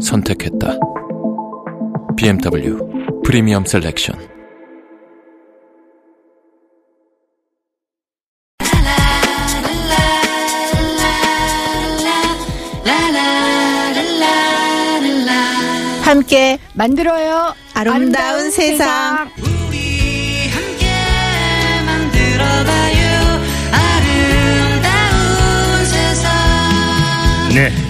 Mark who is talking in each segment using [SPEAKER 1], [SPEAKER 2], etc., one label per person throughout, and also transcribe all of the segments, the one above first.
[SPEAKER 1] 선택했다. BMW 프리미엄 셀렉션.
[SPEAKER 2] 함께
[SPEAKER 3] 만들어요.
[SPEAKER 2] 아름다운
[SPEAKER 4] 아름다운 세상
[SPEAKER 5] 네.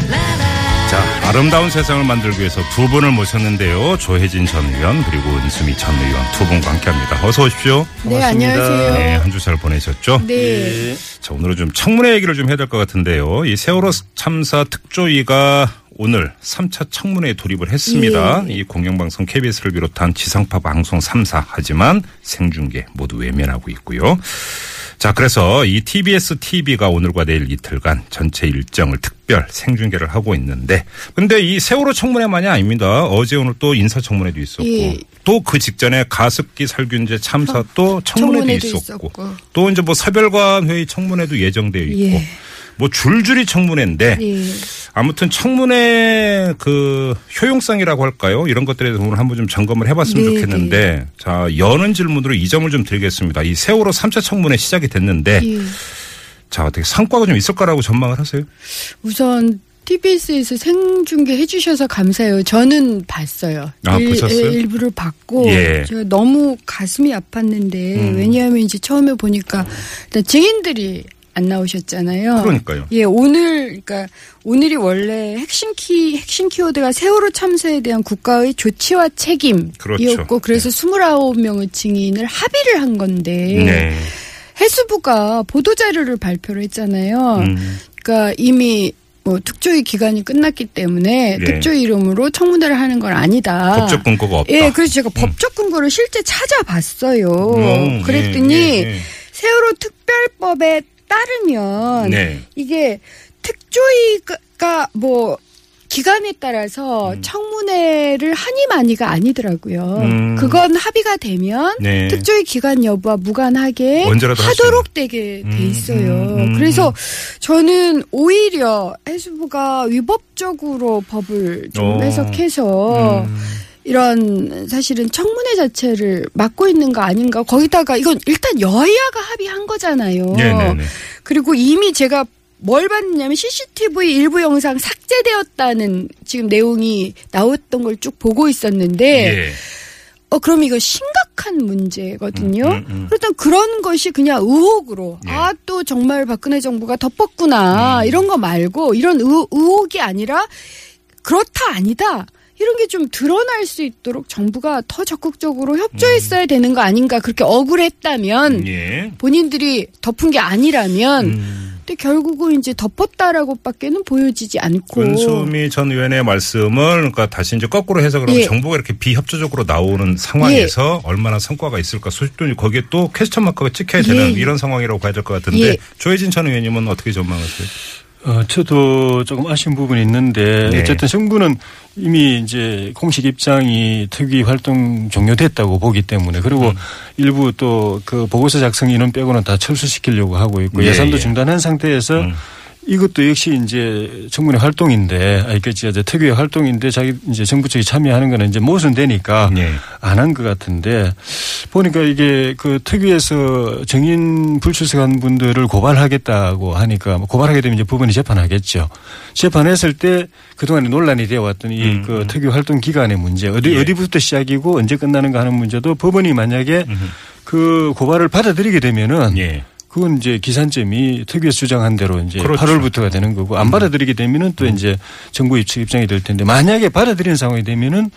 [SPEAKER 5] 자, 아름다운 세상을 만들기 위해서 두 분을 모셨는데요. 조혜진 전 의원 그리고 은수미 전 의원 두 분과 함께합니다. 어서 오십시오.
[SPEAKER 3] 네, 안녕하세요.
[SPEAKER 5] 네, 한 주 잘 보내셨죠?
[SPEAKER 3] 네.
[SPEAKER 5] 자, 오늘은 좀 청문회 얘기를 좀 해야 될 것 같은데요. 이 세월호 참사 특조위가 오늘 3차 청문회에 돌입을 했습니다.
[SPEAKER 3] 예.
[SPEAKER 5] 이 공영방송 KBS를 비롯한 지상파 방송 3사 하지만 생중계 모두 외면하고 있고요. 자, 그래서 이 TBS TV가 오늘과 내일 이틀간 전체 일정을 특별 생중계를 하고 있는데 근데 이 세월호 청문회만이 아닙니다. 어제 오늘 또 인사청문회도 있었고
[SPEAKER 3] 예.
[SPEAKER 5] 또그 직전에 가습기 살균제 참사 또 청문회도,
[SPEAKER 3] 청문회도
[SPEAKER 5] 있었고,
[SPEAKER 3] 있었고.
[SPEAKER 5] 또 이제 뭐 사별관 회의 청문회도 예정되어 있고
[SPEAKER 3] 예.
[SPEAKER 5] 뭐 줄줄이 청문회인데
[SPEAKER 3] 예.
[SPEAKER 5] 아무튼 청문회 그 효용성이라고 할까요? 이런 것들에 대해서 오늘 한번 좀 점검을 해봤으면
[SPEAKER 3] 네,
[SPEAKER 5] 좋겠는데 자 여는 질문으로 이 점을 좀 드리겠습니다. 이 세월호 3차 청문회 시작이 됐는데
[SPEAKER 3] 예.
[SPEAKER 5] 자 어떻게 성과가 좀 있을 거라고 전망을 하세요?
[SPEAKER 3] 우선 TBS에서 생중계 해주셔서 감사해요. 저는 봤어요.
[SPEAKER 5] 아, 보셨어요?
[SPEAKER 3] 일부를 봤고
[SPEAKER 5] 예.
[SPEAKER 3] 제가 너무 가슴이 아팠는데
[SPEAKER 5] 음.
[SPEAKER 3] 왜냐하면 이제 처음에 보니까 증인들이 안 나오셨잖아요.
[SPEAKER 5] 그러니까요.
[SPEAKER 3] 예, 오늘 그러니까 오늘이 원래 핵심 키 핵심 키워드가 세월호 참사에 대한 국가의 조치와 책임이었고
[SPEAKER 5] 그렇죠.
[SPEAKER 3] 그래서 29명의 증인을 합의를 한 건데
[SPEAKER 5] 네.
[SPEAKER 3] 해수부가 보도 자료를 발표를 했잖아요.
[SPEAKER 5] 음.
[SPEAKER 3] 그러니까 이미 뭐 특조위 기간이 끝났기 때문에
[SPEAKER 5] 예.
[SPEAKER 3] 특조위 이름으로 청문회를 하는 건 아니다.
[SPEAKER 5] 법적 근거가 없다.
[SPEAKER 3] 예, 그래서 제가 법적 근거를 실제 찾아봤어요.
[SPEAKER 5] 음,
[SPEAKER 3] 그랬더니
[SPEAKER 5] 예, 예, 예.
[SPEAKER 3] 세월호 특별법에 따르면
[SPEAKER 5] 네.
[SPEAKER 3] 이게 특조위가 뭐 기간에 따라서 청문회를 하니 마니가 아니더라고요.
[SPEAKER 5] 음.
[SPEAKER 3] 그건 합의가 되면
[SPEAKER 5] 네.
[SPEAKER 3] 특조위 기간 여부와 무관하게 하도록 되게 돼
[SPEAKER 5] 음,
[SPEAKER 3] 있어요.
[SPEAKER 5] 음, 음.
[SPEAKER 3] 그래서 저는 오히려 해수부가 위법적으로 법을 좀
[SPEAKER 5] 어.
[SPEAKER 3] 해석해서
[SPEAKER 5] 음.
[SPEAKER 3] 이런 사실은 청문회 자체를 막고 있는 거 아닌가. 거기다가 이건 일단 여야가 합의한 거잖아요.
[SPEAKER 5] 네네네.
[SPEAKER 3] 그리고 이미 제가 뭘 봤냐면 CCTV 일부 영상 삭제되었다는 지금 내용이 나왔던 걸 쭉 보고 있었는데
[SPEAKER 5] 예.
[SPEAKER 3] 어 그럼 이거 심각한 문제거든요.
[SPEAKER 5] 음, 음, 음.
[SPEAKER 3] 그렇다면 그런 것이 그냥 의혹으로
[SPEAKER 5] 예.
[SPEAKER 3] 아또 정말 박근혜 정부가 덮었구나
[SPEAKER 5] 음.
[SPEAKER 3] 이런 거 말고 이런 의, 의혹이 아니라 그렇다 아니다. 이런 게 좀 드러날 수 있도록 정부가 더 적극적으로 협조했어야 되는 거 아닌가 그렇게 억울했다면
[SPEAKER 5] 예.
[SPEAKER 3] 본인들이 덮은 게 아니라면
[SPEAKER 5] 음.
[SPEAKER 3] 근데 결국은 이제 덮었다라고밖에는 보여지지 않고
[SPEAKER 5] 은수미 전 의원의 말씀을 그러니까 다시 이제 거꾸로 해석을 하면
[SPEAKER 3] 예.
[SPEAKER 5] 정부가 이렇게 비협조적으로 나오는 상황에서 얼마나 성과가 있을까 소식도 거기에 또 퀘스천 마크가 찍혀야 되는
[SPEAKER 3] 예.
[SPEAKER 5] 이런 상황이라고 봐야 될 것 같은데
[SPEAKER 3] 예.
[SPEAKER 5] 조혜진 전 의원님은 어떻게 전망하세요?
[SPEAKER 6] 어, 저도 조금 아쉬운 부분이 있는데
[SPEAKER 5] 네.
[SPEAKER 6] 어쨌든 정부는 이미 이제 공식 입장이 특위 활동 종료됐다고 보기 때문에 그리고
[SPEAKER 5] 음.
[SPEAKER 6] 일부 또 그 보고서 작성 인원 빼고는 다 철수시키려고 하고 있고
[SPEAKER 5] 예,
[SPEAKER 6] 예산도
[SPEAKER 5] 예.
[SPEAKER 6] 중단한 상태에서
[SPEAKER 5] 음.
[SPEAKER 6] 이것도 역시 이제 정부의 활동인데, 아, 이게 이제 특유의 활동인데 자기 이제 정부 측이 참여하는 거는 이제 모순되니까
[SPEAKER 5] 예.
[SPEAKER 6] 안한 것 같은데 보니까 이게 그 특위에서 정인 불출석한 분들을 고발하겠다고 하니까 뭐 고발하게 되면 이제 법원이 재판하겠죠. 재판했을 때 그동안에 논란이 되어 왔던 이
[SPEAKER 5] 음,
[SPEAKER 6] 그
[SPEAKER 5] 음.
[SPEAKER 6] 특위 활동 기간의 문제 어디
[SPEAKER 5] 예.
[SPEAKER 6] 어디부터 시작이고 언제 끝나는가 하는 문제도 법원이 만약에
[SPEAKER 5] 음흠.
[SPEAKER 6] 그 고발을 받아들이게 되면은
[SPEAKER 5] 예.
[SPEAKER 6] 그건 이제 기산점이 특위에서 주장한 대로 이제
[SPEAKER 5] 그렇죠.
[SPEAKER 6] 8월부터가 되는 거고 안 받아들이게 되면은 또 이제 정부 입측 입장이 될 텐데 만약에 받아들이는 상황이 되면은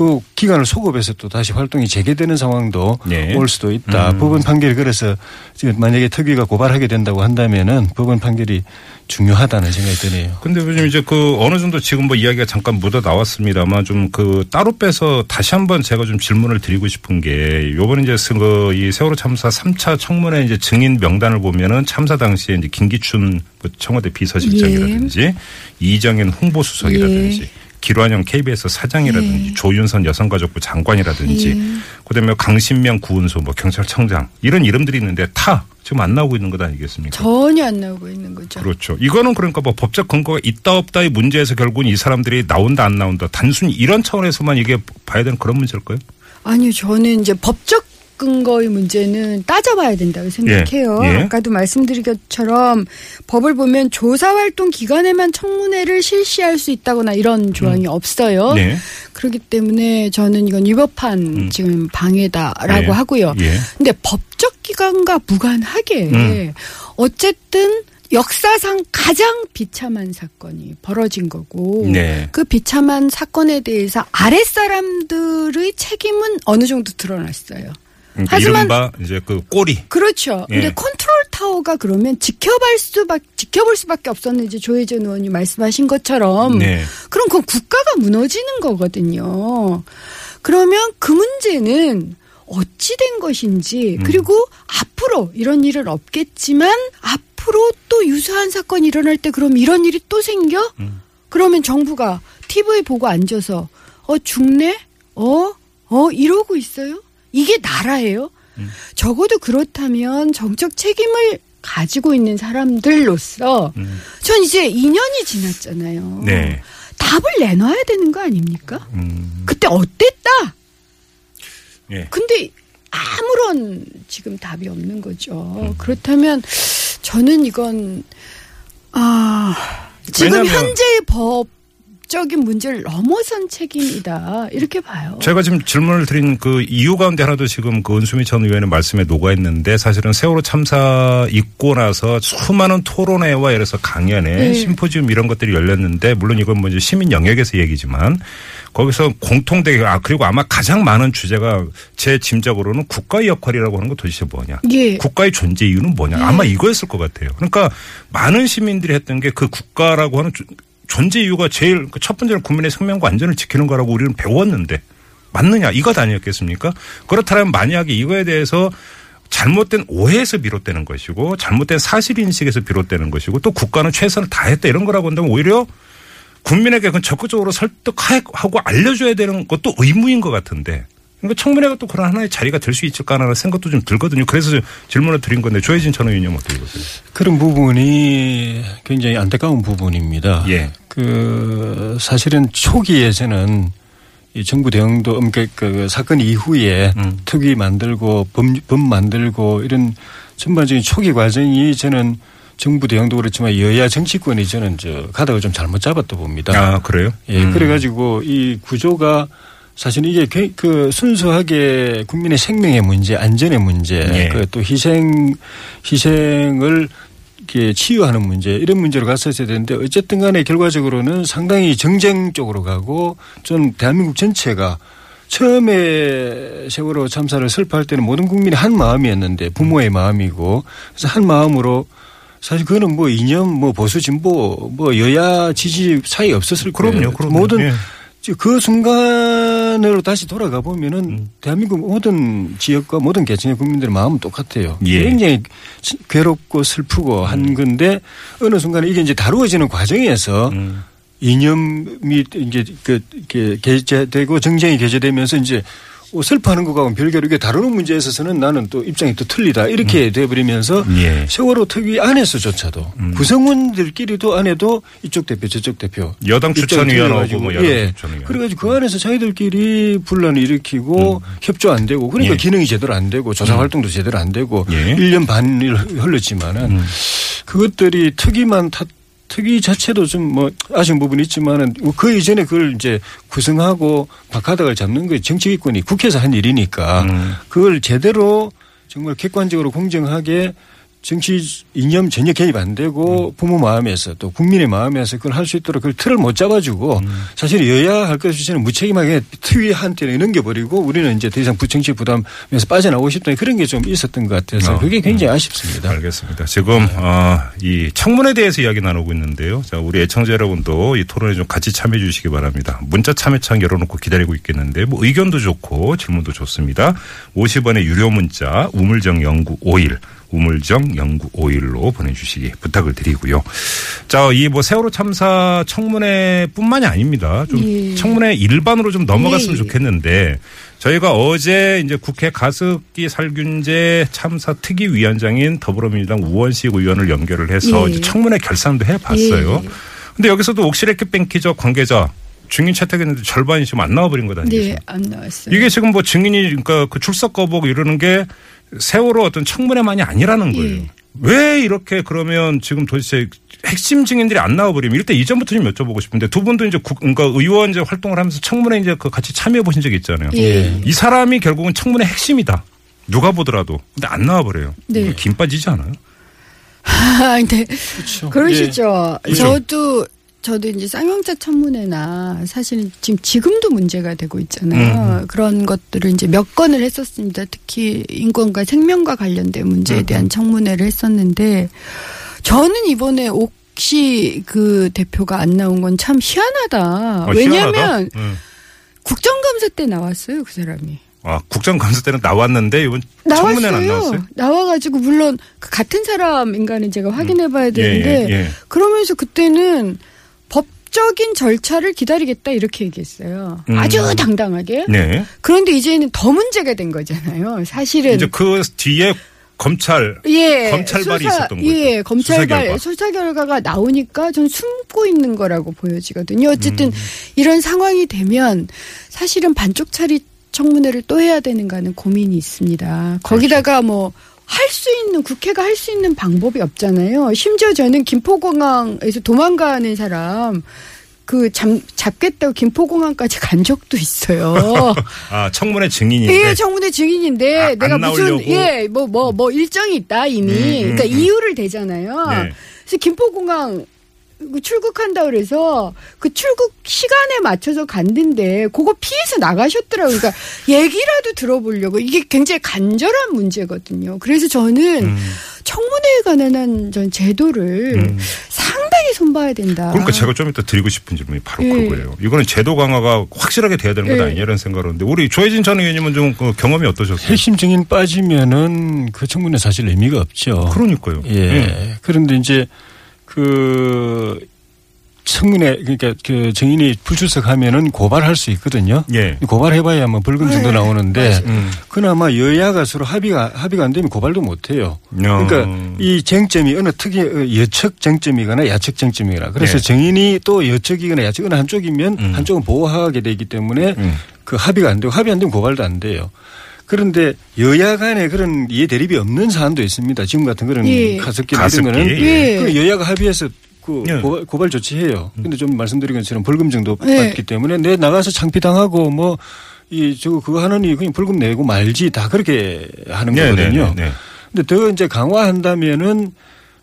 [SPEAKER 6] 그 기간을 소급해서 또 다시 활동이 재개되는 상황도
[SPEAKER 5] 네.
[SPEAKER 6] 올 수도 있다.
[SPEAKER 5] 음.
[SPEAKER 6] 법원 판결이 그래서 지금 만약에 특위가 고발하게 된다고 한다면은 법원 판결이 중요하다는 생각이 드네요.
[SPEAKER 5] 근데 요즘 이제 그 어느 정도 지금 뭐 이야기가 잠깐 묻어 나왔습니다만 좀 그 따로 빼서 다시 한번 제가 좀 질문을 드리고 싶은 게 요번에 이제 그이 세월호 참사 3차 청문회 이제 증인 명단을 보면은 참사 당시에 이제 김기춘 뭐 청와대 비서실장이라든지 이정현 홍보수석이라든지
[SPEAKER 3] 예.
[SPEAKER 5] 기관영 KBS 사장이라든지 조윤선 여성가족부 장관이라든지 그다음에 강신명 구은소 뭐 경찰청장 이런 이름들이 있는데 다 지금 안 나오고 있는 것 아니겠습니까?
[SPEAKER 3] 전혀 안 나오고 있는 거죠.
[SPEAKER 5] 그렇죠. 이거는 그러니까 뭐 법적 근거가 있다 없다의 문제에서 결국은 이 사람들이 나온다 안 나온다 단순히 이런 차원에서만 이게 봐야 되는 그런 문제일까요?
[SPEAKER 3] 아니요, 저는 이제 법적 근거의 문제는 따져봐야 된다고 생각해요.
[SPEAKER 5] 예, 예.
[SPEAKER 3] 아까도 말씀드린 것처럼 법을 보면 조사 활동 기간에만 청문회를 실시할 수 있다거나 이런 조항이 없어요.
[SPEAKER 5] 네.
[SPEAKER 3] 그렇기 때문에 저는 이건 위법한 지금 방해다라고
[SPEAKER 5] 예.
[SPEAKER 3] 하고요.
[SPEAKER 5] 예.
[SPEAKER 3] 근데 법적 기관과 무관하게
[SPEAKER 5] 음.
[SPEAKER 3] 어쨌든 역사상 가장 비참한 사건이 벌어진 거고
[SPEAKER 5] 네.
[SPEAKER 3] 그 비참한 사건에 대해서 아랫사람들의 책임은 어느 정도 드러났어요.
[SPEAKER 5] 그러니까
[SPEAKER 3] 하지만-
[SPEAKER 5] 이른바 이제 그 꼬리.
[SPEAKER 3] 그렇죠. 근데
[SPEAKER 5] 예.
[SPEAKER 3] 컨트롤 타워가 그러면 지켜볼 수밖 지켜볼 수밖에 없었는지 조혜전 의원이 말씀하신 것처럼
[SPEAKER 5] 네.
[SPEAKER 3] 그럼 그 국가가 무너지는 거거든요. 그러면 그 문제는 어찌 된 것인지
[SPEAKER 5] 음.
[SPEAKER 3] 그리고 앞으로 이런 일은 없겠지만 앞으로 또 유사한 사건이 일어날 때 그럼 이런 일이 또 생겨?
[SPEAKER 5] 음.
[SPEAKER 3] 그러면 정부가 TV 보고 앉아서 어 죽네? 어? 어 이러고 있어요? 이게 나라예요?
[SPEAKER 5] 음.
[SPEAKER 3] 적어도 그렇다면 정적 책임을 가지고 있는 사람들로서 전 이제 2년이 지났잖아요.
[SPEAKER 5] 네.
[SPEAKER 3] 답을 내놔야 되는 거 아닙니까?
[SPEAKER 5] 음.
[SPEAKER 3] 그때 어땠다?
[SPEAKER 5] 예.
[SPEAKER 3] 근데 아무런 지금 답이 없는 거죠.
[SPEAKER 5] 음.
[SPEAKER 3] 그렇다면 저는 이건 아 지금 현재의 법 적인 문제를 넘어선 책임이다 이렇게 봐요.
[SPEAKER 5] 제가 지금 질문을 드린 그 이유 가운데 하나도 지금 그 은수미 전 의원의 말씀에 녹아 있는데 사실은 세월호 참사 있고 나서 수많은 토론회와 들어서 강연회,
[SPEAKER 3] 네.
[SPEAKER 5] 심포지움 이런 것들이 열렸는데 물론 이건 뭐 시민 영역에서 얘기지만 거기서 공통되게 아 그리고 아마 가장 많은 주제가 제 짐작으로는 국가의 역할이라고 하는 거 도대체 뭐냐.
[SPEAKER 3] 예.
[SPEAKER 5] 국가의 존재 이유는 뭐냐. 아마 이거였을 것 같아요. 그러니까 많은 시민들이 했던 게 그 국가라고 하는 조- 존재 이유가 제일 그첫 번째는 국민의 생명과 안전을 지키는 거라고 우리는 배웠는데 맞느냐 이것 아니었겠습니까? 그렇다면 만약에 이거에 대해서 잘못된 오해에서 비롯되는 것이고 잘못된 사실 인식에서 비롯되는 것이고 또 국가는 최선을 다했다 이런 거라고 한다면 오히려 국민에게 그 적극적으로 설득하고 알려줘야 되는 것도 의무인 것 같은데. 그러니까 청문회가 또 그런 하나의 자리가 될 수 있을까라는 생각도 좀 들거든요. 그래서 질문을 드린 건데 조혜진 전 의원님 어떻게 보세요?
[SPEAKER 6] 그런 부분이 굉장히 안타까운 부분입니다.
[SPEAKER 5] 예.
[SPEAKER 6] 그 사실은 초기에서는 이 정부 대응도 음, 그, 그 사건 이후에
[SPEAKER 5] 음.
[SPEAKER 6] 특위 만들고 법, 법 만들고 이런 전반적인 초기 과정이 저는 정부 대응도 그렇지만 여야 정치권이 저는 저 가닥을 좀 잘못 잡았다 봅니다.
[SPEAKER 5] 아 그래요?
[SPEAKER 6] 예,
[SPEAKER 5] 음.
[SPEAKER 6] 그래가지고 이 구조가 사실 이게 그- 그 순수하게 국민의 생명의 문제, 안전의 문제,
[SPEAKER 5] 예.
[SPEAKER 6] 그또 희생 희생을 이렇게 치유하는 문제 이런 문제로 갔었어야 되는데 어쨌든 간에 결과적으로는 상당히 정쟁 쪽으로 가고 좀 대한민국 전체가 처음에 세월호 참사를 설파할 때는 모든 국민이 한 마음이었는데 부모의 마음이고 그래서 한 마음으로 사실 그거는 뭐 이념 뭐 보수 진보 뭐 여야 지지 차이 없었을 거예요.
[SPEAKER 5] 그럼요, 그럼요.
[SPEAKER 6] 모든
[SPEAKER 5] 예.
[SPEAKER 6] 그 순간 으로 다시 돌아가 보면은
[SPEAKER 5] 음.
[SPEAKER 6] 대한민국 모든 지역과 모든 계층의 국민들의 마음은 똑같아요.
[SPEAKER 5] 예.
[SPEAKER 6] 굉장히 시- 괴롭고 슬프고 한 건데 어느 순간에 이게 이제 다루어지는 과정에서
[SPEAKER 5] 음.
[SPEAKER 6] 이념이 이제 그 이렇게 개재되고 정쟁이 개재되면서 이제 어, 슬퍼하는 것과는 별개로 이게 다루는 문제에 있어서는 나는 또 입장이 또 틀리다 이렇게 돼버리면서
[SPEAKER 5] 예.
[SPEAKER 6] 세월호 특위 안에서조차도 구성원들끼리도 안에도 이쪽 대표 저쪽 대표
[SPEAKER 5] 여당 추천위원하고 뭐 여당
[SPEAKER 6] 예.
[SPEAKER 5] 추천위원.
[SPEAKER 6] 그래가지고 그 안에서 자기들끼리 분란을 일으키고 협조 안 되고 그러니까
[SPEAKER 5] 예.
[SPEAKER 6] 기능이 제대로 안 되고 조사 활동도 제대로 안 되고
[SPEAKER 5] 예.
[SPEAKER 6] 1년 반을 흘렀지만은
[SPEAKER 5] 음.
[SPEAKER 6] 그것들이 특위만 탓 특위 자체도 좀 뭐 아쉬운 부분이 있지만은 그 이전에 그걸 이제 구성하고 박하닥을 잡는 게 정치기권이 국회에서 한 일이니까
[SPEAKER 5] 음.
[SPEAKER 6] 그걸 제대로 정말 객관적으로 공정하게 정치 이념 전혀 개입 안 되고 부모 마음에서 또 국민의 마음에서 그걸 할 수 있도록 그 틀을 못 잡아주고 사실 여야 할 것 없이 무책임하게 특위 한테는 넘겨버리고 우리는 이제 더 이상 부정치 부담에서 빠져나오고 싶다 그런 게 좀 있었던 것 같아서
[SPEAKER 5] 어.
[SPEAKER 6] 그게 굉장히 아쉽습니다.
[SPEAKER 5] 알겠습니다. 지금 어, 이 청문에 대해서 이야기 나누고 있는데요. 자, 우리 애청자 여러분도 이 토론에 좀 같이 참여해 주시기 바랍니다. 문자 참여창 열어놓고 기다리고 있겠는데 뭐 의견도 좋고 질문도 좋습니다. 50원의 유료 문자 우물정 0951 우물정 0951로 보내주시기 부탁을 드리고요. 자, 이 뭐 세월호 참사 청문회뿐만이 아닙니다. 좀
[SPEAKER 3] 예.
[SPEAKER 5] 청문회 일반으로 좀 넘어갔으면
[SPEAKER 3] 예.
[SPEAKER 5] 좋겠는데 저희가 어제 이제 국회 가습기 살균제 참사 특위 위원장인 더불어민주당 우원식 의원을 연결을 해서
[SPEAKER 3] 예.
[SPEAKER 5] 청문회 결산도 해봤어요.
[SPEAKER 3] 예.
[SPEAKER 5] 근데 여기서도 옥시레켓 뱅키저 관계자 증인 채택했는데 절반이 지금 안 나와버린 거다.
[SPEAKER 3] 네, 안 나왔어요.
[SPEAKER 5] 이게 지금 뭐 증인이 그러니까 그 출석 거부고 이러는 게 세월호 어떤 청문회만이 아니라는 거예요.
[SPEAKER 3] 예.
[SPEAKER 5] 왜 이렇게 그러면 지금 도대체 핵심 증인들이 안 나와버리면 일단 이전부터 좀 여쭤보고 싶은데 두 분도 이제 국, 그러니까 의원 이제 활동을 하면서 청문회 이제 그 같이 참여해 보신 적이 있잖아요.
[SPEAKER 3] 예.
[SPEAKER 5] 이 사람이 결국은 청문회 핵심이다. 누가 보더라도. 근데 안 나와버려요.
[SPEAKER 3] 네.
[SPEAKER 5] 김 빠지지 않아요?
[SPEAKER 3] 아, 근데
[SPEAKER 6] 그렇죠.
[SPEAKER 3] 그러시죠.
[SPEAKER 5] 예.
[SPEAKER 3] 저도 저도 이제 쌍용차 청문회나 사실은 지금 지금도 문제가 되고 있잖아요. 그런 것들을 이제 몇 건을 했었습니다. 특히 인권과 생명과 관련된 문제에 대한 청문회를 했었는데 저는 이번에 옥시 그 대표가 안 나온 건 참 희한하다.
[SPEAKER 5] 어,
[SPEAKER 3] 왜냐하면?
[SPEAKER 5] 응.
[SPEAKER 3] 국정감사 때 나왔어요, 그 사람이.
[SPEAKER 5] 아, 국정감사 때는 나왔는데 이번 청문회는 안 나왔어요?
[SPEAKER 3] 나와가지고 물론 그 같은 사람인가는 제가 확인해봐야 되는데
[SPEAKER 5] 예, 예.
[SPEAKER 3] 그러면서 그때는 법적인 절차를 기다리겠다 이렇게 얘기했어요.
[SPEAKER 5] 음.
[SPEAKER 3] 아주 당당하게.
[SPEAKER 5] 네.
[SPEAKER 3] 그런데 이제는 더 문제가 된 거잖아요. 사실은
[SPEAKER 5] 이제 그 뒤에 검찰
[SPEAKER 3] 예,
[SPEAKER 5] 검찰발이 있었던 거죠.
[SPEAKER 3] 예,
[SPEAKER 5] 수사
[SPEAKER 3] 검찰발
[SPEAKER 5] 결과.
[SPEAKER 3] 수사, 결과가 나오니까 전 숨고 있는 거라고 보여지거든요. 어쨌든
[SPEAKER 5] 음.
[SPEAKER 3] 이런 상황이 되면 사실은 반쪽 차리 청문회를 또 해야 되는가는 고민이 있습니다. 거기다가 뭐 할 수 있는 국회가 할 수 있는 방법이 없잖아요. 심지어 저는 김포공항에서 도망가는 사람 그 잠, 잡겠다고 김포공항까지 간 적도 있어요.
[SPEAKER 5] 아 청문회 증인인데
[SPEAKER 3] 예, 청문회 증인인데
[SPEAKER 5] 아, 안
[SPEAKER 3] 내가 무슨? 예, 뭐 뭐 뭐 일정이 있다 이미.
[SPEAKER 5] 음, 음,
[SPEAKER 3] 그러니까
[SPEAKER 5] 음.
[SPEAKER 3] 이유를 대잖아요.
[SPEAKER 5] 네.
[SPEAKER 3] 그래서 김포공항 그 출국한다 그래서 그 출국 시간에 맞춰서 갔는데 그거 피해서 나가셨더라고요. 그러니까 얘기라도 들어보려고 이게 굉장히 간절한 문제거든요. 그래서 저는
[SPEAKER 5] 음.
[SPEAKER 3] 청문회에 관한 한 전 제도를
[SPEAKER 5] 음.
[SPEAKER 3] 상당히 손봐야 된다.
[SPEAKER 5] 그러니까 제가 좀 이따 드리고 싶은 질문이 바로
[SPEAKER 3] 예.
[SPEAKER 5] 그거예요. 이거는 제도 강화가 확실하게 돼야 되는 것
[SPEAKER 3] 예.
[SPEAKER 5] 아니냐는 생각을 하는데 우리 조혜진 전 의원님은 좀 그 경험이 어떠셨어요?
[SPEAKER 6] 핵심 증인 빠지면은 그 청문회 사실 의미가 없죠.
[SPEAKER 5] 그러니까요.
[SPEAKER 6] 예.
[SPEAKER 5] 예.
[SPEAKER 6] 그런데 이제 그 청문회 그러니까 그 증인이 불출석하면은 고발할 수 있거든요.
[SPEAKER 5] 예.
[SPEAKER 6] 고발해봐야 뭐 벌금 정도
[SPEAKER 3] 네.
[SPEAKER 6] 나오는데
[SPEAKER 5] 음.
[SPEAKER 6] 그나마 여야가 서로 합의가 합의가 안 되면 고발도 못 해요.
[SPEAKER 5] 어.
[SPEAKER 6] 그러니까 이 쟁점이 어느 특이 어, 여척 쟁점이거나 야척 쟁점이거나 그래서
[SPEAKER 5] 네.
[SPEAKER 6] 증인이 또 여척이거나 야척 어느 한쪽이면
[SPEAKER 5] 음.
[SPEAKER 6] 한쪽은 보호하게 되기 때문에
[SPEAKER 5] 음.
[SPEAKER 6] 그 합의가 안 되고 합의 안 되면 고발도 안 돼요. 그런데 여야 간에 그런 이해 대립이 없는 사안도 있습니다. 지금 같은 그런
[SPEAKER 3] 예.
[SPEAKER 6] 가습기
[SPEAKER 5] 가습기.
[SPEAKER 6] 이런 거는
[SPEAKER 3] 예.
[SPEAKER 6] 그 여야가 합의해서 그
[SPEAKER 5] 예.
[SPEAKER 6] 고발, 고발 조치해요. 근데 좀 말씀드린 것처럼 벌금 정도
[SPEAKER 3] 예.
[SPEAKER 6] 받기 때문에 내 나가서 창피당하고 뭐 이 저거 그거 하느니 그냥 벌금 내고 말지 다 그렇게 하는
[SPEAKER 5] 네, 네,
[SPEAKER 6] 거거든요.
[SPEAKER 5] 네, 네.
[SPEAKER 6] 근데 더 이제 강화한다면은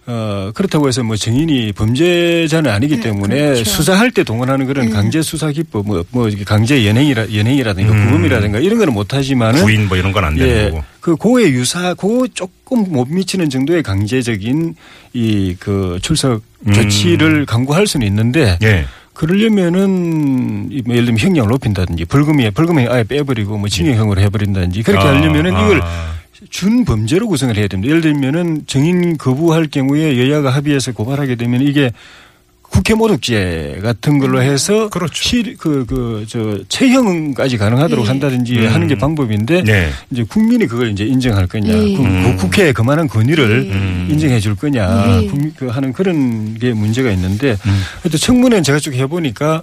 [SPEAKER 6] 어 그렇다고 해서 뭐 증인이 범죄자는 아니기
[SPEAKER 3] 네,
[SPEAKER 6] 때문에
[SPEAKER 3] 그렇죠.
[SPEAKER 6] 수사할 때 동원하는 그런
[SPEAKER 3] 네.
[SPEAKER 6] 강제 수사 기법 뭐 뭐 강제 연행이라 연행이라든가
[SPEAKER 5] 음.
[SPEAKER 6] 구금이라든가 이런 거는 못 하지만은
[SPEAKER 5] 구인 뭐 이런 건 안 되는
[SPEAKER 6] 예,
[SPEAKER 5] 거고.
[SPEAKER 6] 그 고의 유사, 고 조금 못 미치는 정도의 강제적인 이 그 출석
[SPEAKER 5] 음.
[SPEAKER 6] 조치를 강구할 수는 있는데
[SPEAKER 5] 예.
[SPEAKER 6] 그러려면은 이뭐 예를 들면 형량을 높인다든지 벌금이 벌금이 아예 빼버리고 뭐 징역형으로 해버린다든지 그렇게
[SPEAKER 5] 아,
[SPEAKER 6] 하려면은 이걸
[SPEAKER 5] 아.
[SPEAKER 6] 준범죄로 구성을 해야 됩니다. 예를 들면은 증인 거부할 경우에 여야가 합의해서 고발하게 되면 이게 국회 모독죄 같은 걸로 해서
[SPEAKER 5] 그렇죠.
[SPEAKER 6] 실, 그, 그, 저, 체형까지 가능하도록
[SPEAKER 3] 예.
[SPEAKER 6] 한다든지
[SPEAKER 5] 음.
[SPEAKER 6] 하는 게 방법인데
[SPEAKER 5] 네.
[SPEAKER 6] 이제 국민이 그걸 이제 인정할 거냐,
[SPEAKER 3] 예.
[SPEAKER 6] 그-
[SPEAKER 5] 음.
[SPEAKER 6] 그 국회에 그만한 권위를
[SPEAKER 5] 음.
[SPEAKER 6] 인정해 줄 거냐,
[SPEAKER 3] 예.
[SPEAKER 6] 국민- 그 하는 그런 게 문제가 있는데
[SPEAKER 5] 음.
[SPEAKER 6] 하여튼 청문회는 제가 쭉 해보니까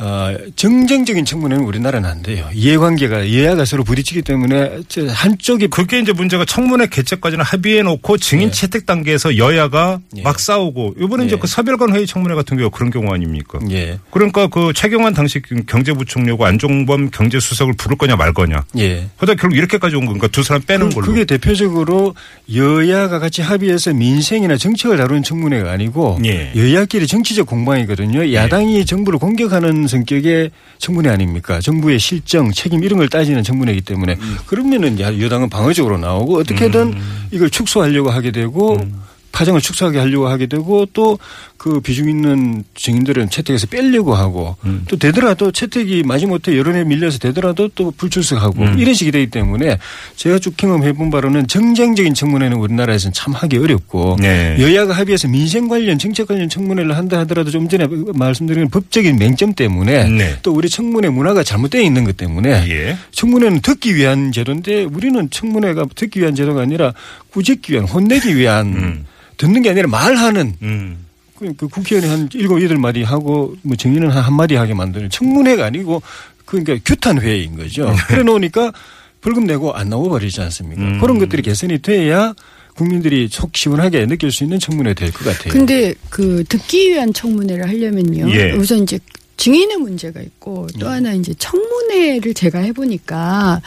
[SPEAKER 6] 어, 정정적인 청문회는 우리나라는 안 돼요. 이해관계가 여야가 서로 부딪히기 때문에 저 한쪽이
[SPEAKER 5] 그게 이제 문제가 청문회 개최까지는 합의해 놓고 증인
[SPEAKER 6] 예.
[SPEAKER 5] 채택 단계에서 여야가
[SPEAKER 6] 예.
[SPEAKER 5] 막 싸우고 이번에 이제
[SPEAKER 6] 예.
[SPEAKER 5] 그 서별관 회의 청문회 같은 경우가 그런 경우 아닙니까?
[SPEAKER 6] 예.
[SPEAKER 5] 그러니까 그 최경환 당시 경제부총리하고 안종범 경제수석을 부를 거냐 말 거냐.
[SPEAKER 6] 예.
[SPEAKER 5] 그러다 결국 이렇게까지 온 거니까 두 사람 빼는
[SPEAKER 6] 그-
[SPEAKER 5] 걸로.
[SPEAKER 6] 그게 대표적으로 여야가 같이 합의해서 민생이나 정책을 다루는 청문회가 아니고
[SPEAKER 5] 예.
[SPEAKER 6] 여야끼리 정치적 공방이거든요. 야당이 정부를 공격하는 성격의 청문회 아닙니까? 정부의 실정, 책임 이런 걸 따지는 청문회이기 때문에
[SPEAKER 5] 음.
[SPEAKER 6] 그러면은 야- 여당은 방어적으로 나오고 어떻게든 이걸 축소하려고 하게 되고
[SPEAKER 5] 음.
[SPEAKER 6] 파장을 축소하게 하려고 하게 되고 또 그 비중 있는 증인들은 채택해서 빼려고 하고
[SPEAKER 5] 음.
[SPEAKER 6] 또 되더라도 채택이 마지못해 여론에 밀려서 되더라도 또 불출석하고
[SPEAKER 5] 음.
[SPEAKER 6] 이런 식이 되기 때문에 제가 쭉 경험해 본 바로는 정쟁적인 청문회는 우리나라에서는 참 하기 어렵고
[SPEAKER 5] 네.
[SPEAKER 6] 여야가 합의해서 민생 관련 정책 관련 청문회를 한다 하더라도 좀 전에 말씀드린 법적인 맹점 때문에
[SPEAKER 5] 네.
[SPEAKER 6] 또 우리 청문회 문화가 잘못되어 있는 것 때문에
[SPEAKER 5] 예.
[SPEAKER 6] 청문회는 듣기 위한 제도인데 우리는 청문회가 듣기 위한 제도가 아니라 꾸짖기 위한 혼내기 위한
[SPEAKER 5] 음.
[SPEAKER 6] 듣는 게 아니라 말하는
[SPEAKER 5] 음.
[SPEAKER 6] 그, 그 국회의원이 한 일곱 여덟 마디 하고 뭐 정의는 한 한마디 하게 만드는 청문회가 아니고 그러니까 규탄 회의인 거죠. 그래 놓으니까 벌금 내고 안 나와 버리지 않습니까?
[SPEAKER 5] 음.
[SPEAKER 6] 그런 것들이 개선이 돼야 국민들이 속 시원하게 느낄 수 있는 청문회 될 것 같아요.
[SPEAKER 3] 근데 그 듣기 위한 청문회를 하려면요.
[SPEAKER 5] 예.
[SPEAKER 3] 우선 이제 증인의 문제가 있고 또
[SPEAKER 6] 음.
[SPEAKER 3] 하나 이제 청문회를 제가 해보니까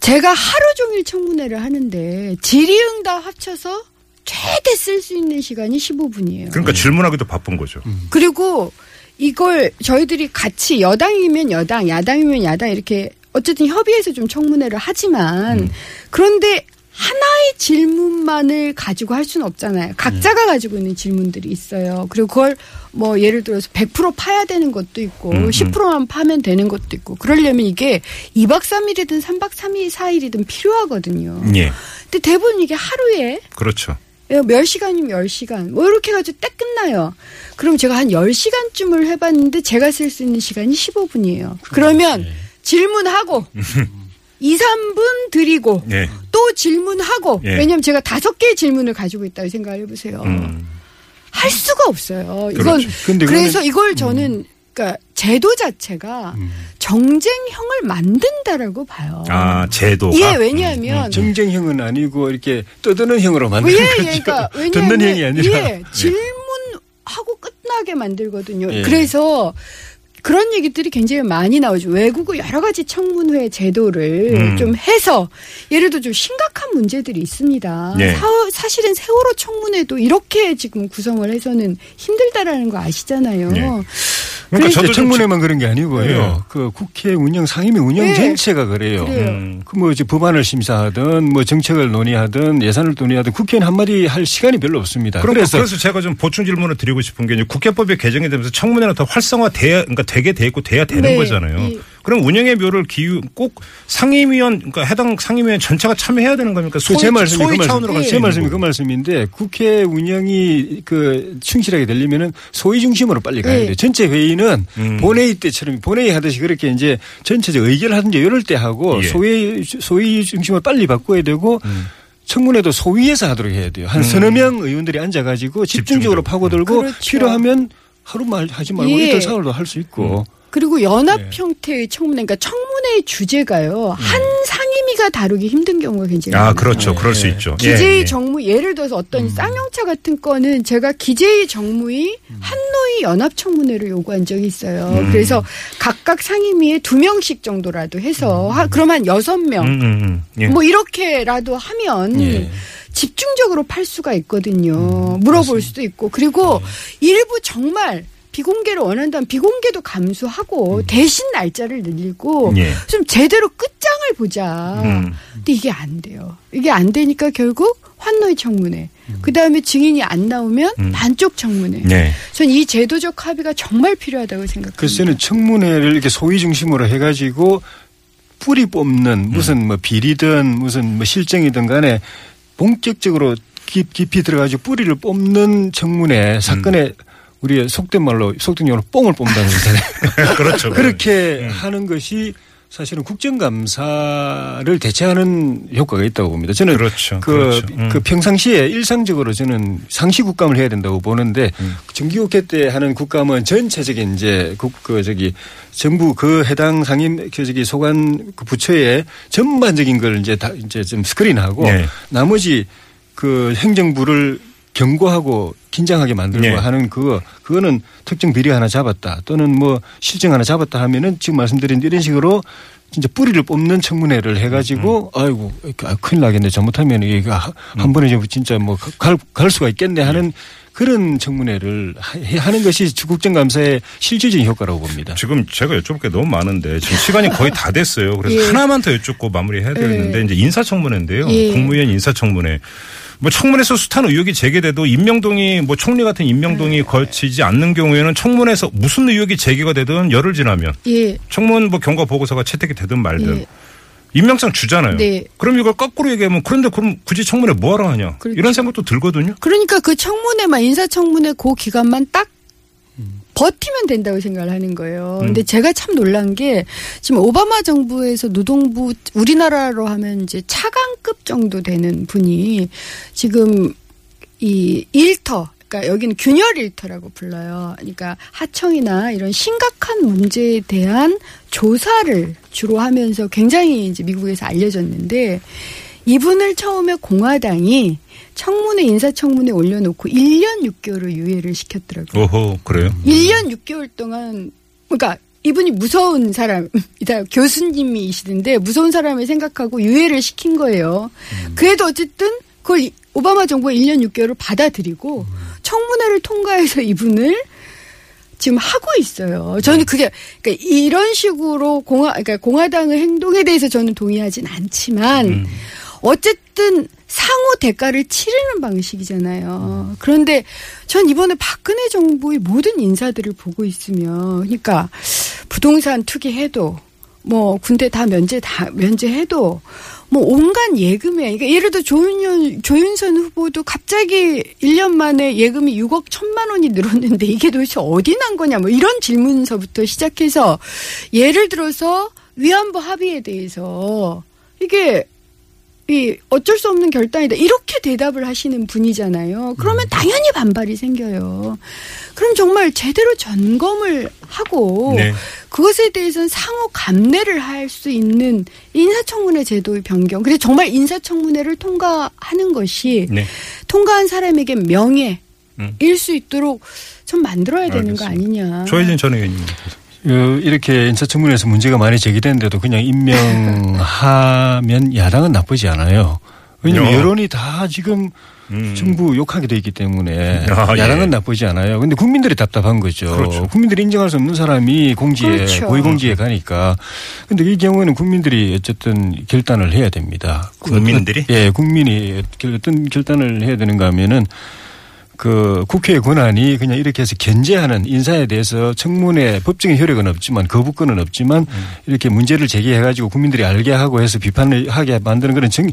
[SPEAKER 3] 제가 하루 종일 청문회를 하는데 질의응답 합쳐서 최대 쓸 수 있는 시간이 15분이에요.
[SPEAKER 5] 그러니까 질문하기도 바쁜 거죠.
[SPEAKER 3] 그리고 이걸 저희들이 같이 여당이면 여당, 야당이면 야당 이렇게 어쨌든 협의해서 좀 청문회를 하지만
[SPEAKER 5] 음.
[SPEAKER 3] 그런데 하나의 질문만을 가지고 할 수는 없잖아요. 각자가 가지고 있는 질문들이 있어요. 그리고 그걸 뭐 예를 들어서 100% 파야 되는 것도 있고
[SPEAKER 5] 음, 음.
[SPEAKER 3] 10%만 파면 되는 것도 있고 그러려면 이게 2박 3일이든 3박 3일 4일이든 필요하거든요.
[SPEAKER 5] 예.
[SPEAKER 3] 근데 대부분 이게 하루에
[SPEAKER 5] 그렇죠.
[SPEAKER 3] 몇 시간이면 10시간. 뭐 이렇게 해가지고 딱 끝나요. 그럼 제가 한 10시간쯤을 해봤는데 제가 쓸 수 있는 시간이 15분이에요. 그러면 질문하고 2, 3분 드리고
[SPEAKER 5] 예.
[SPEAKER 3] 또 질문하고
[SPEAKER 5] 예.
[SPEAKER 3] 왜냐하면 제가 다섯 개의 질문을 가지고 있다고 생각을 해보세요.
[SPEAKER 5] 음.
[SPEAKER 3] 할 수가 없어요. 이건
[SPEAKER 5] 그렇죠.
[SPEAKER 6] 근데
[SPEAKER 3] 그래서 이걸 저는 그러니까 제도 자체가 정쟁형을 만든다라고 봐요.
[SPEAKER 5] 아, 제도가.
[SPEAKER 3] 예, 왜냐하면
[SPEAKER 6] 정쟁형은 아니고 이렇게 떠드는 형으로
[SPEAKER 3] 뭐,
[SPEAKER 6] 만드는
[SPEAKER 3] 예,
[SPEAKER 6] 거죠.
[SPEAKER 3] 예, 그러니까
[SPEAKER 6] 듣는 형이
[SPEAKER 3] 왜냐하면
[SPEAKER 6] 아니라.
[SPEAKER 3] 예, 질문하고 끝나게 만들거든요.
[SPEAKER 6] 예.
[SPEAKER 3] 그래서 그런 얘기들이 굉장히 많이 나오죠. 외국의 여러 가지 청문회 제도를
[SPEAKER 5] 음.
[SPEAKER 3] 좀 해서 예를 들어 좀 심각한 문제들이 있습니다.
[SPEAKER 5] 예.
[SPEAKER 3] 사, 실은 세월호 청문회도 이렇게 지금 구성을 해서는 힘들다라는 거 아시잖아요.
[SPEAKER 5] 예.
[SPEAKER 6] 그러니까
[SPEAKER 5] 그러니까 저도 좀
[SPEAKER 6] 청문회만 그런 게 아니고요.
[SPEAKER 5] 예.
[SPEAKER 6] 그 국회 운영 상임위 운영
[SPEAKER 3] 네.
[SPEAKER 6] 전체가 그래요.
[SPEAKER 5] 음.
[SPEAKER 6] 그뭐 이제 법안을 심사하든 뭐 정책을 논의하든 예산을 논의하든 국회의원 한마디 할 시간이 별로 없습니다. 그래서
[SPEAKER 5] 그래서 제가 좀 보충 질문을 드리고 싶은 게 이제 국회법이 개정이 되면서 청문회는 더 활성화돼야 그러니까 되게 돼 있고 돼야 되는
[SPEAKER 3] 네.
[SPEAKER 5] 거잖아요.
[SPEAKER 3] 이-
[SPEAKER 5] 그럼 운영의 묘를 기우 꼭 상임위원 그러니까 해당 상임위원 전체가 참여해야 되는 겁니까? 소위,
[SPEAKER 6] 제 말씀이
[SPEAKER 5] 소위
[SPEAKER 6] 그 말씀,
[SPEAKER 5] 차원으로 갈수
[SPEAKER 6] 제 말씀이 그. 말씀인데 국회 운영이 그 충실하게 되려면은 소위 중심으로 빨리 가야
[SPEAKER 3] 네.
[SPEAKER 6] 돼요. 전체 회의는
[SPEAKER 5] 음.
[SPEAKER 6] 본회의 때처럼 본회의 하듯이 그렇게 이제 전체적 의결을 하든지 이럴 때 하고
[SPEAKER 5] 예.
[SPEAKER 6] 소위 소위 중심을 빨리 바꿔야 되고
[SPEAKER 5] 음.
[SPEAKER 6] 청문회도 소위에서 하도록 해야 돼요. 한 서너 명 의원들이 앉아가지고 집중적으로
[SPEAKER 5] 집중적으로.
[SPEAKER 6] 파고들고
[SPEAKER 3] 그렇죠.
[SPEAKER 6] 필요하면 하루만 하지 말고
[SPEAKER 3] 예.
[SPEAKER 6] 이틀 사흘도 할 수 있고.
[SPEAKER 3] 그리고 연합
[SPEAKER 6] 네.
[SPEAKER 3] 형태의 청문회, 그러니까 청문회의 주제가요. 한 상임위가 다루기 힘든 경우가 굉장히
[SPEAKER 5] 아
[SPEAKER 3] 많아요.
[SPEAKER 5] 그렇죠. 그럴 수
[SPEAKER 6] 예.
[SPEAKER 5] 있죠.
[SPEAKER 3] 기재위
[SPEAKER 5] 예, 예.
[SPEAKER 3] 정무 예를 들어서 어떤
[SPEAKER 6] 음.
[SPEAKER 3] 쌍용차 같은 건은 제가 기재위 정무위
[SPEAKER 6] 음.
[SPEAKER 3] 한노위 연합 청문회를 요구한 적이 있어요.
[SPEAKER 5] 음.
[SPEAKER 3] 그래서 각각 상임위에 두 명씩 정도라도 해서 하, 그럼 한 여섯 명.
[SPEAKER 5] 음, 음, 음. 예.
[SPEAKER 3] 뭐 이렇게라도 하면
[SPEAKER 6] 예.
[SPEAKER 3] 집중적으로 팔 수가 있거든요.
[SPEAKER 5] 음,
[SPEAKER 3] 물어볼 수도 있고 그리고
[SPEAKER 5] 네.
[SPEAKER 3] 일부 정말 비공개를 원한다면 비공개도 감수하고 대신 날짜를 늘리고
[SPEAKER 5] 음. 예.
[SPEAKER 3] 좀 제대로 끝장을 보자.
[SPEAKER 5] 음.
[SPEAKER 3] 근데 이게 안 돼요. 이게 안 되니까 결국 환노의 청문회. 그 다음에 증인이 안 나오면
[SPEAKER 5] 음.
[SPEAKER 3] 반쪽 청문회.
[SPEAKER 5] 네.
[SPEAKER 3] 전이 제도적 합의가 정말 필요하다고 생각합니다.
[SPEAKER 6] 저는 청문회를 이렇게 소위 중심으로 해가지고 뿌리 뽑는 무슨 뭐 비리든 무슨 뭐 실정이든 간에 본격적으로 깊, 깊이 들어가지고 뿌리를 뽑는 청문회 사건에 우리 속된 말로 속된 용어로 뽕을 뽑는다는 거잖아요.
[SPEAKER 5] 그렇죠.
[SPEAKER 6] 그렇게 하는 것이 사실은 국정감사를 대체하는 효과가 있다고 봅니다. 저는
[SPEAKER 5] 그렇죠.
[SPEAKER 6] 그,
[SPEAKER 5] 그렇죠. 음.
[SPEAKER 6] 그 평상시에 일상적으로 저는 상시 국감을 해야 된다고 보는데
[SPEAKER 5] 음.
[SPEAKER 6] 정기국회 때 하는 국감은 전체적인 이제 국, 그 저기 정부 그 해당 상임 그 저기 소관 그 부처의 전반적인 걸 이제 다 이제 좀 스크린하고
[SPEAKER 5] 네.
[SPEAKER 6] 나머지 그 행정부를 경고하고 긴장하게 만들고
[SPEAKER 5] 네.
[SPEAKER 6] 하는 그거 그거는 특정 비리 하나 잡았다 또는 뭐 실정 하나 잡았다 하면은 지금 말씀드린 이런 식으로 진짜 뿌리를 뽑는 청문회를 해가지고
[SPEAKER 5] 음.
[SPEAKER 6] 아이고 아, 큰일 나겠네 잘못하면 이게 하- 한 번에 좀 진짜 뭐갈 갈 수가 있겠네 하는 그런 청문회를 하- 하는 것이 국정감사의 실질적인 효과라고 봅니다.
[SPEAKER 5] 지금 제가 여쭤볼 게 너무 많은데 지금 시간이 거의 다 됐어요. 그래서
[SPEAKER 3] 예.
[SPEAKER 5] 하나만 더 여쭙고 마무리해야 되는데
[SPEAKER 3] 예.
[SPEAKER 5] 이제 인사청문회인데요.
[SPEAKER 3] 예.
[SPEAKER 5] 국무위원 인사청문회. 뭐 청문회에서 숱한 의혹이 제기돼도 임명동이 뭐 총리 같은
[SPEAKER 3] 네.
[SPEAKER 5] 임명동이 거치지 않는 경우에는 청문회에서 무슨 의혹이 제기가 되든 열흘 지나면
[SPEAKER 3] 예.
[SPEAKER 5] 청문 뭐 경과 보고서가 채택이 되든 말든
[SPEAKER 3] 예.
[SPEAKER 5] 임명장 주잖아요.
[SPEAKER 3] 네.
[SPEAKER 5] 그럼 이걸 거꾸로 얘기하면 그런데 그럼 굳이 청문회 뭐하러 하냐
[SPEAKER 3] 그렇죠.
[SPEAKER 5] 이런 생각도 들거든요.
[SPEAKER 3] 그러니까 그 청문회만 인사청문회 그 기간만 딱 버티면 된다고 생각을 하는 거예요. 근데 제가 참 놀란 게 지금 오바마 정부에서 노동부 우리나라로 하면 이제 차관급 정도 되는 분이 지금 이 일터 그러니까 여기는 균열 일터라고 불러요. 그러니까 하청이나 이런 심각한 문제에 대한 조사를 주로 하면서 굉장히 이제 미국에서 알려졌는데 이분을 처음에 공화당이 청문회 인사청문회 올려놓고 1년 6개월을 유예를 시켰더라고요.
[SPEAKER 5] 오호 그래요.
[SPEAKER 3] 1년 6개월 동안 그러니까 이분이 무서운 사람이다 교수님이시던데 무서운 사람을 생각하고 유예를 시킨 거예요. 그래도 어쨌든 그걸 이- 오바마 정부가 1년 6개월을 받아들이고 청문회를 통과해서 이분을 지금 하고 있어요. 저는 그게 그러니까 이런 식으로 공화 그러니까 공화당의 행동에 대해서 저는 동의하진 않지만 어쨌든 상호 대가를 치르는 방식이잖아요. 그런데 전 이번에 박근혜 정부의 모든 인사들을 보고 있으면 그러니까 부동산 투기해도 뭐 군대 다 면제 다 면제해도 뭐 온갖 예금에 그러니까 예를 들어 조윤현 조윤선 후보도 갑자기 1년 만에 예금이 6억 1천만 원이 늘었는데 이게 도대체 어디 난 거냐 뭐 이런 질문서부터 시작해서 예를 들어서 위안부 합의에 대해서 이게 이 어쩔 수 없는 결단이다 이렇게 대답을 하시는 분이잖아요. 그러면 당연히 반발이 생겨요. 그럼 정말 제대로 점검을 하고
[SPEAKER 5] 네.
[SPEAKER 3] 그것에 대해서는 상호 감내를 할 수 있는 인사청문회 제도의 변경. 그래서 정말 인사청문회를 통과하는 것이
[SPEAKER 5] 네.
[SPEAKER 3] 통과한 사람에게 명예일
[SPEAKER 5] 음.
[SPEAKER 3] 수 있도록 좀 만들어야 되는 거
[SPEAKER 5] 알겠습니다.
[SPEAKER 3] 아니냐.
[SPEAKER 5] 조혜진 전 의원님.
[SPEAKER 6] 어, 이렇게 인사청문회에서 문제가 많이 제기되는데도 그냥 임명하면 야당은 나쁘지 않아요. 왜냐하면
[SPEAKER 5] 야.
[SPEAKER 6] 여론이 다 지금
[SPEAKER 5] 음.
[SPEAKER 6] 정부 욕하게 돼 있기 때문에
[SPEAKER 5] 아, 예.
[SPEAKER 6] 야당은 나쁘지 않아요. 근데 국민들이 답답한 거죠.
[SPEAKER 5] 그렇죠.
[SPEAKER 6] 국민들이 인정할 수 없는 사람이 공지에
[SPEAKER 3] 그렇죠.
[SPEAKER 6] 고위공지에 가니까. 근데 이 경우에는 국민들이 어쨌든 결단을 해야 됩니다.
[SPEAKER 5] 국민들이?
[SPEAKER 6] 예, 국민이 어떤 결단을 해야 되는가 하면은 그 국회의 권한이 그냥 이렇게 해서 견제하는 인사에 대해서 청문회 법적인 효력은 없지만 거부권은 없지만 이렇게 문제를 제기해 가지고 국민들이 알게 하고 해서 비판을 하게 만드는 그런 정,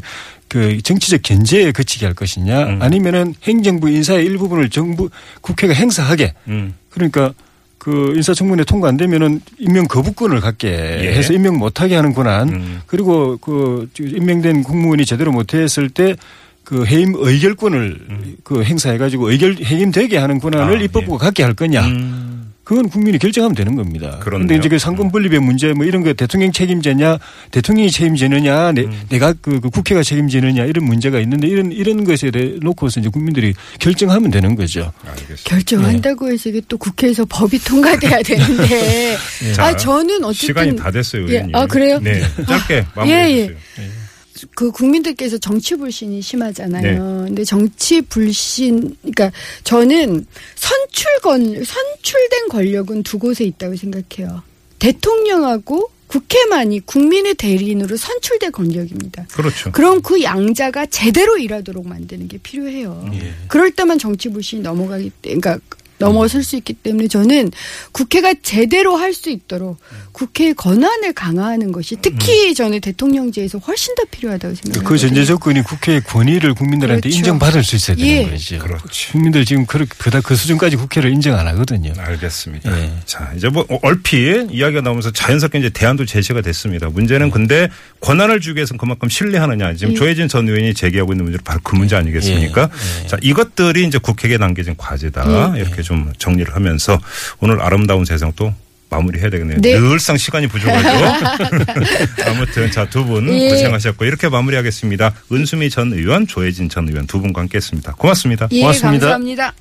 [SPEAKER 6] 그 정치적 견제에 그치게 할 것이냐
[SPEAKER 5] 음.
[SPEAKER 6] 아니면은 행정부 인사의 일부분을 정부 국회가 행사하게
[SPEAKER 5] 음.
[SPEAKER 6] 그러니까 그 인사청문회 통과 안 되면은 임명 거부권을 갖게
[SPEAKER 5] 예.
[SPEAKER 6] 해서 임명 못하게 하는 권한
[SPEAKER 5] 음.
[SPEAKER 6] 그리고 그 임명된 국무원이 제대로 못했을 때 그 해임 의결권을 그 행사해가지고 의결 해임되게 하는 권한을
[SPEAKER 5] 음. 아,
[SPEAKER 6] 입법부가 갖게 할 거냐.
[SPEAKER 5] 음.
[SPEAKER 6] 그건 국민이 결정하면 되는 겁니다. 그런데 이제 그 상권 분립의 문제 뭐 이런 거 대통령 책임제냐, 대통령이 책임지느냐, 내,
[SPEAKER 5] 음.
[SPEAKER 6] 내가 그, 그 국회가 책임지느냐 이런 문제가 있는데 이런 이런 것에 대해 놓고서 이제 국민들이 결정하면 되는 거죠.
[SPEAKER 5] 알겠습니다.
[SPEAKER 3] 결정한다고 해서 이게 또 국회에서 법이 통과돼야 되는데
[SPEAKER 5] 자,
[SPEAKER 3] 아 저는 어쨌든
[SPEAKER 5] 시간이 다 됐어요,
[SPEAKER 3] 예,
[SPEAKER 5] 의원님.
[SPEAKER 3] 아 그래요?
[SPEAKER 5] 네. 짧게
[SPEAKER 3] 아,
[SPEAKER 5] 마무리해
[SPEAKER 3] 예, 예.
[SPEAKER 5] 주세요.
[SPEAKER 3] 그 국민들께서 정치 불신이 심하잖아요.
[SPEAKER 5] 네.
[SPEAKER 3] 근데 정치 불신, 그러니까 저는 선출권, 선출된 권력은 두 곳에 있다고 생각해요. 대통령하고 국회만이 국민의 대리인으로 선출된 권력입니다.
[SPEAKER 5] 그렇죠.
[SPEAKER 3] 그럼 그 양자가 제대로 일하도록 만드는 게 필요해요.
[SPEAKER 5] 예.
[SPEAKER 3] 그럴 때만 정치 불신이 넘어가기 때, 그러니까 넘어설 수 있기 때문에 저는 국회가 제대로 할 수 있도록 국회의 권한을 강화하는 것이 특히 저는 대통령제에서 훨씬 더 필요하다고 생각합니다.
[SPEAKER 6] 그 전제 조건이 국회의 권위를 국민들한테
[SPEAKER 3] 그렇죠.
[SPEAKER 6] 인정받을 수 있어야 되는
[SPEAKER 3] 예.
[SPEAKER 6] 거죠.
[SPEAKER 5] 그렇죠.
[SPEAKER 6] 국민들 지금 그, 그다 그 수준까지 국회를 인정 안 하거든요.
[SPEAKER 5] 알겠습니다.
[SPEAKER 6] 예.
[SPEAKER 5] 자, 이제 뭐 얼핏 이야기가 나오면서 자연스럽게 이제 대안도 제시가 됐습니다. 문제는 근데 권한을 주기 위해서는 그만큼 신뢰하느냐. 지금 조혜진 전 의원이 제기하고 있는 문제는 바로 그 문제 아니겠습니까?
[SPEAKER 6] 예.
[SPEAKER 5] 자, 이것들이 이제 국회에 남겨진 과제다. 이렇게 좀 정리를 하면서 오늘 아름다운 세상 또 마무리해야 되겠네요.
[SPEAKER 3] 네.
[SPEAKER 5] 늘상 시간이 부족하죠. 아무튼 자 두분
[SPEAKER 3] 예.
[SPEAKER 5] 고생하셨고 이렇게 마무리하겠습니다. 은수미 전 의원, 조혜진 전 의원 두 분과 함께했습니다. 고맙습니다.
[SPEAKER 3] 예,
[SPEAKER 6] 고맙습니다.
[SPEAKER 3] 감사합니다.